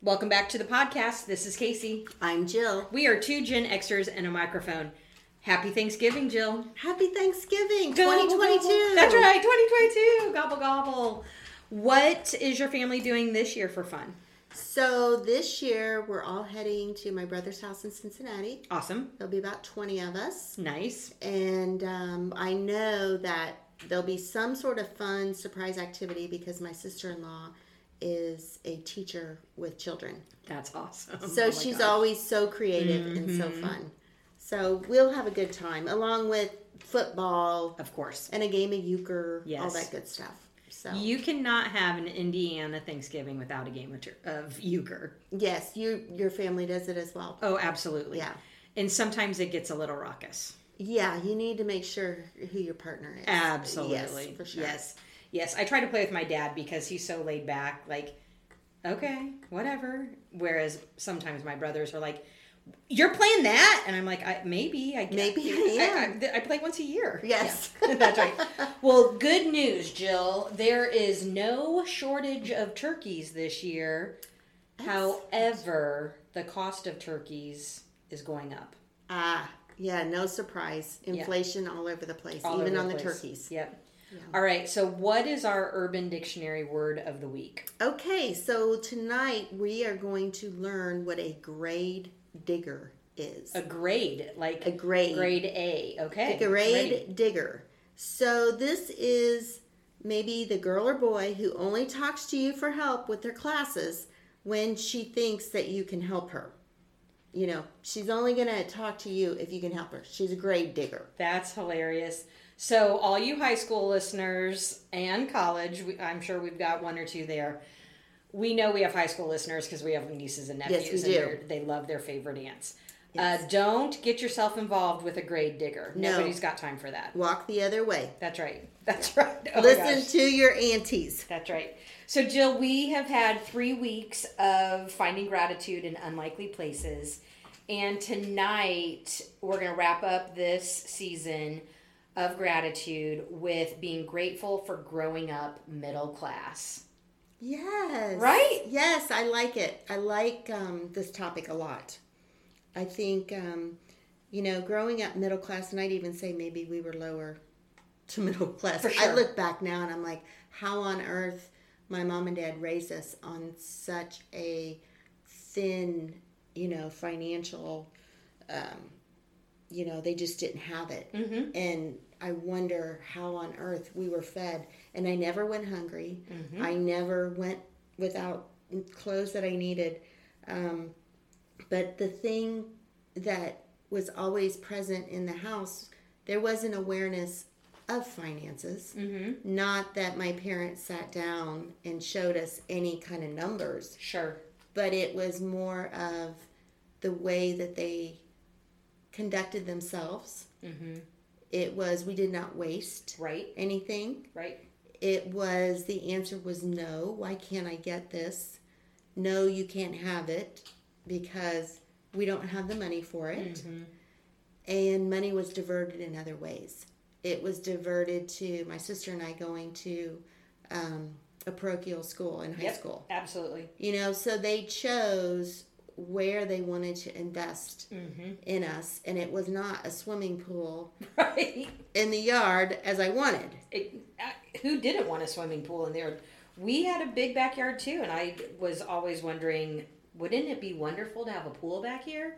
Welcome back to the podcast. This is Casey. I'm Jill. We are two Gen Xers and a microphone. Happy Thanksgiving, Jill. Happy Thanksgiving Gobble, 2022. gobble. That's right, 2022. Gobble, gobble. What is your family doing this year for fun? So this year we're all heading to my brother's house in Cincinnati. Awesome. There'll be about 20 of us. Nice. And um, I know that there'll be some sort of fun surprise activity because my sister in law is a teacher with children. That's awesome. So Oh she's gosh. always so creative and so mm-hmm. fun. So we'll have a good time along with football Of course. and a game of euchre, yes. all that good stuff. So You cannot have an Indiana Thanksgiving without a game of, of euchre. yes, you your family does it as well. Oh, absolutely. Yeah. And sometimes it gets a little raucous. Yeah, you need to make sure who your partner is. Absolutely. Yes, for sure. Yes. Yes. I try to play with my dad because he's so laid back, like, okay, whatever. Whereas sometimes my brothers are like, you're playing that? And I'm like, I, maybe. I Maybe am. I, I, I play once a year. Yes. Yeah, that's right. Well, good news, Jill. There is no shortage of turkeys this year. However, the cost of turkeys is going up. Ah, yeah, no surprise. Inflation all over the place, all even on the place. turkeys. Yep. All right. So, what is our Urban Dictionary word of the week? Okay, so tonight we are going to learn what a grade digger is. A grade, like A grade. grade A. Okay. A grade Ready. digger. So this is maybe the girl or boy who only talks to you for help with their classes when she thinks that you can help her. You know, she's only going to talk to you if you can help her. She's a grade digger. That's hilarious. So, all you high school listeners and college, we, I'm sure we've got one or two there. We know we have high school listeners because we have nieces and nephews, Yes, we and do. they're- love their favorite aunts. Uh, don't get yourself involved with a grade digger. No. Nobody's got time for that. Walk the other way. That's right. That's right. Oh Listen to your aunties. That's right. So, Jill, we have had three weeks of finding gratitude in unlikely places. And tonight, we're going to wrap up this season of gratitude with being grateful for growing up middle class. Yes. Right? Yes, I like it. I like um, this topic a lot. I think, um, you know, growing up middle class, and I'd even say maybe we were lower to middle class. For I look back now and I'm like, how on earth my mom and dad raised us on such a thin, you know, financial, um, you know, they just didn't have it. Mm-hmm. And I wonder how on earth we were fed. And I never went hungry. Mm-hmm. I never went without clothes that I needed. Um, but the thing that was always present in the house, there was an awareness of finances. Mm-hmm. Not that my parents sat down and showed us any kind of numbers, Sure. but it was more of the way that they conducted themselves. Mm-hmm. It was we did not waste Right. anything. Right. It was the answer was no. Why can't I get this? No, you can't have it because we don't have the money for it. Mm-hmm. And money was diverted in other ways. It was diverted to my sister and I going to um, a parochial school in high Yep. school. Absolutely. You know, so they chose where they wanted to invest Mm-hmm. in us, and it was not a swimming pool Right. in the yard as I wanted. it, who didn't want a swimming pool in there? We had a big backyard too, and I was always wondering, wouldn't it be wonderful to have a pool back here?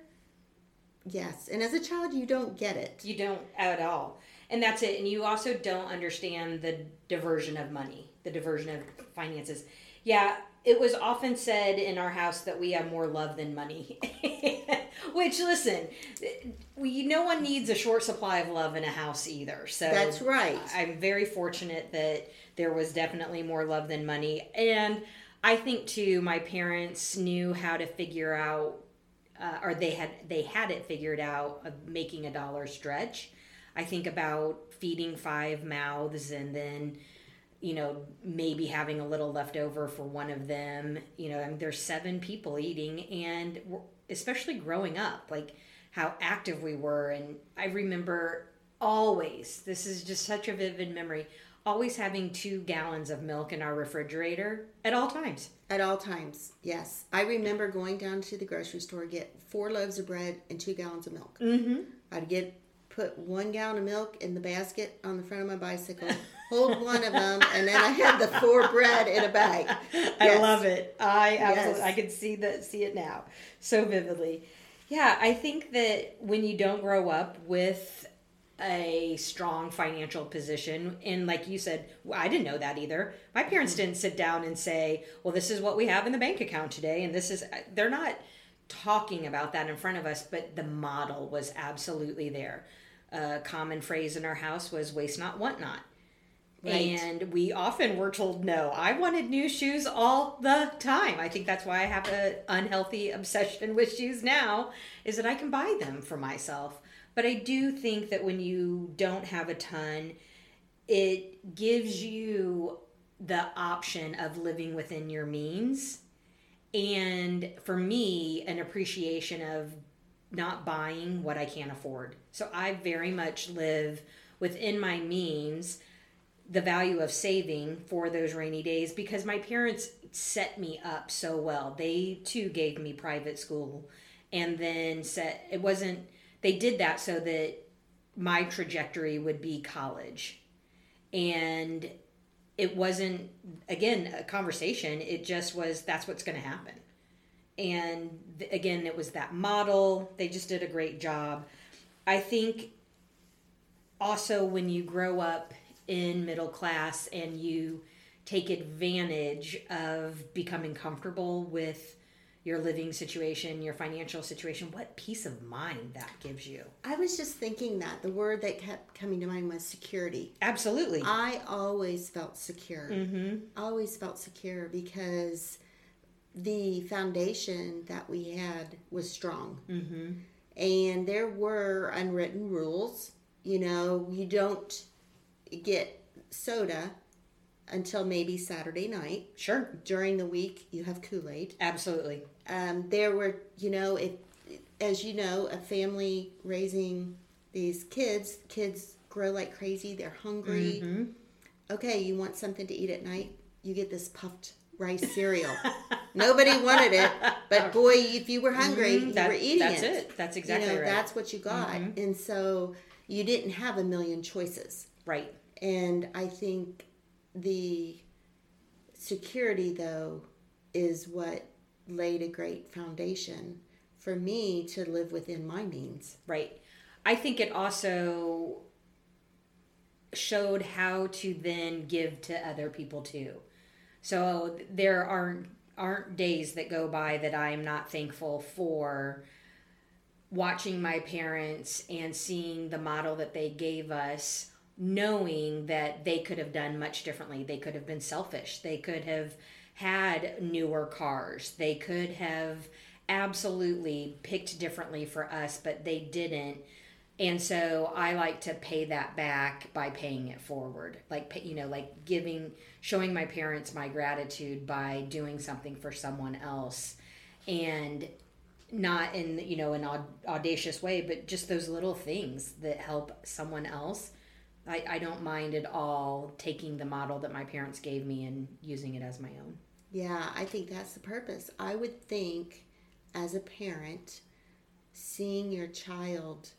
Yes, and as a child, you don't get it. You don't at all, and that's it. And you also don't understand the diversion of money, the diversion of finances. Yeah, it was often said in our house that we have more love than money. Which, listen, we no one needs a short supply of love in a house either. So That's right. I'm very fortunate that there was definitely more love than money. And I think too my parents knew how to figure out uh, or they had they had it figured out of making a dollar stretch. I think about feeding five mouths and then you know maybe having a little left over for one of them. You know, I mean, there's seven people eating and especially growing up like how active we were and I remember always this is just such a vivid memory always having two gallons of milk in our refrigerator at all times. At all times, yes. I remember going down to the grocery store, get four loaves of bread and two gallons of milk. Mm-hmm. I'd get put one gallon of milk in the basket on the front of my bicycle, hold one of them, and then I had the four bread in a bag. I love it. I absolutely Yes. I can see that see it now so vividly. Yeah, I think that when you don't grow up with a strong financial position and like you said I didn't know that either. My parents mm-hmm. didn't sit down and say, "Well, this is what we have in the bank account today and this is uh, they're not talking about that in front of us, but the model was absolutely there. A common phrase in our house was waste not want not. Right. And we often were told no. I wanted new shoes all the time. I think that's why I have an unhealthy obsession with shoes now, is that I can buy them for myself. But I do think that when you don't have a ton, it gives you the option of living within your means. And for me, an appreciation of not buying what I can't afford. So I very much live within my means the value of saving for those rainy days because my parents set me up so well. They too gave me private school and then set it wasn't they did that so that my trajectory would be college. And it wasn't again a conversation, it just was that's what's going to happen. And th- again, it was that model. They just did a great job. I think also when you grow up in middle class and you take advantage of becoming comfortable with your living situation, your financial situation, what peace of mind that gives you. I was just thinking that the word that kept coming to mind was security. Absolutely. I always felt secure. mm-hmm. always felt secure because the foundation that we had was strong. Mm-hmm. And there were unwritten rules. You know, you don't get soda until maybe Saturday night. Sure. During the week, you have Kool Aid. Absolutely. Um, there were, you know, if, as you know, a family raising these kids, kids grow like crazy. They're hungry. Mm-hmm. okay, you want something to eat at night? You get this puffed rice cereal. Nobody wanted it, but boy, if you were hungry, Mhm. you That- were eating that's it. it. That's exactly you know, right. That's what you got, Mhm. and so you didn't have a million choices. Right. And I think the security, though, is what laid a great foundation for me to live within my means. Right. I think it also showed how to then give to other people too. So there aren't aren't days that go by that I am not thankful for watching my parents and seeing the model that they gave us knowing that they could have done much differently. They could have been selfish. They could have had newer cars. They could have absolutely picked differently for us, but they didn't. And so I like to pay that back by paying it forward. Like, you know, like giving, showing my parents my gratitude by doing something for someone else. And not in, you know, an aud- audacious way, but just those little things that help someone else. I, I don't mind at all taking the model that my parents gave me and using it as my own. Yeah, I think that's the purpose. I would think, as a parent, seeing your child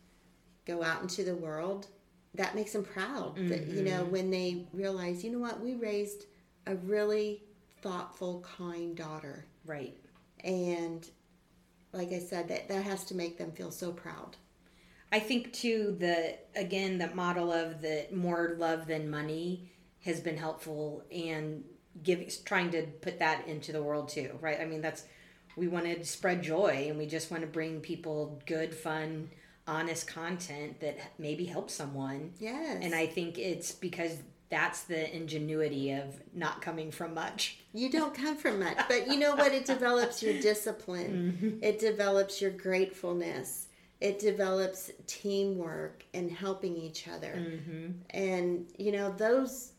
go out into the world, that makes them proud. That you know, mm-hmm. when they realize, you know what, we raised a really thoughtful, kind daughter, Right. and like I said, that that has to make them feel so proud. I think too the again the model of the more love than money has been helpful and giving trying to put that into the world too, right? I mean that's we want to spread joy and we just want to bring people good, fun, honest content that maybe helps someone. Yes, And I think it's because that's the ingenuity of not coming from much. You don't come from much, but you know what? It develops your discipline. Mm-hmm. It develops your gratefulness. It develops teamwork and helping each other. Mm-hmm. And you know those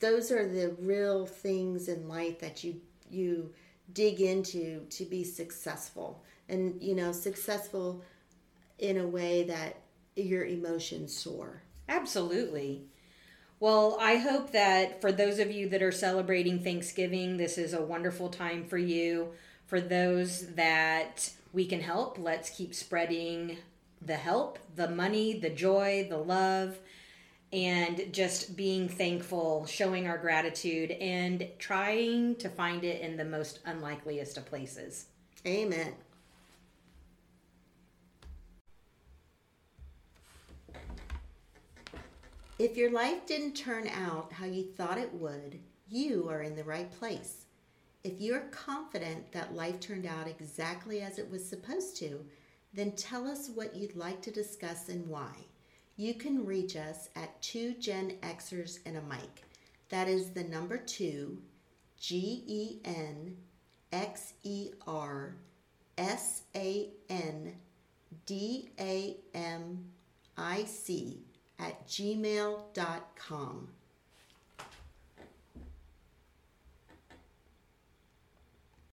those are the real things in life that you you dig into to be successful. And you know, successful in a way that your emotions soar. Absolutely. Well, I hope that for those of you that are celebrating Thanksgiving, this is a wonderful time for you. For those that we can help, let's keep spreading the help, the money, the joy, the love, and just being thankful, showing our gratitude, and trying to find it in the most unlikeliest of places. Amen. If your life didn't turn out how you thought it would, you are in the right place. If you're confident that life turned out exactly as it was supposed to, then tell us what you'd like to discuss and why. You can reach us at two Gen Xers and a mic. That is the number two, G E N X E R S A N D A M I C at gmail.com.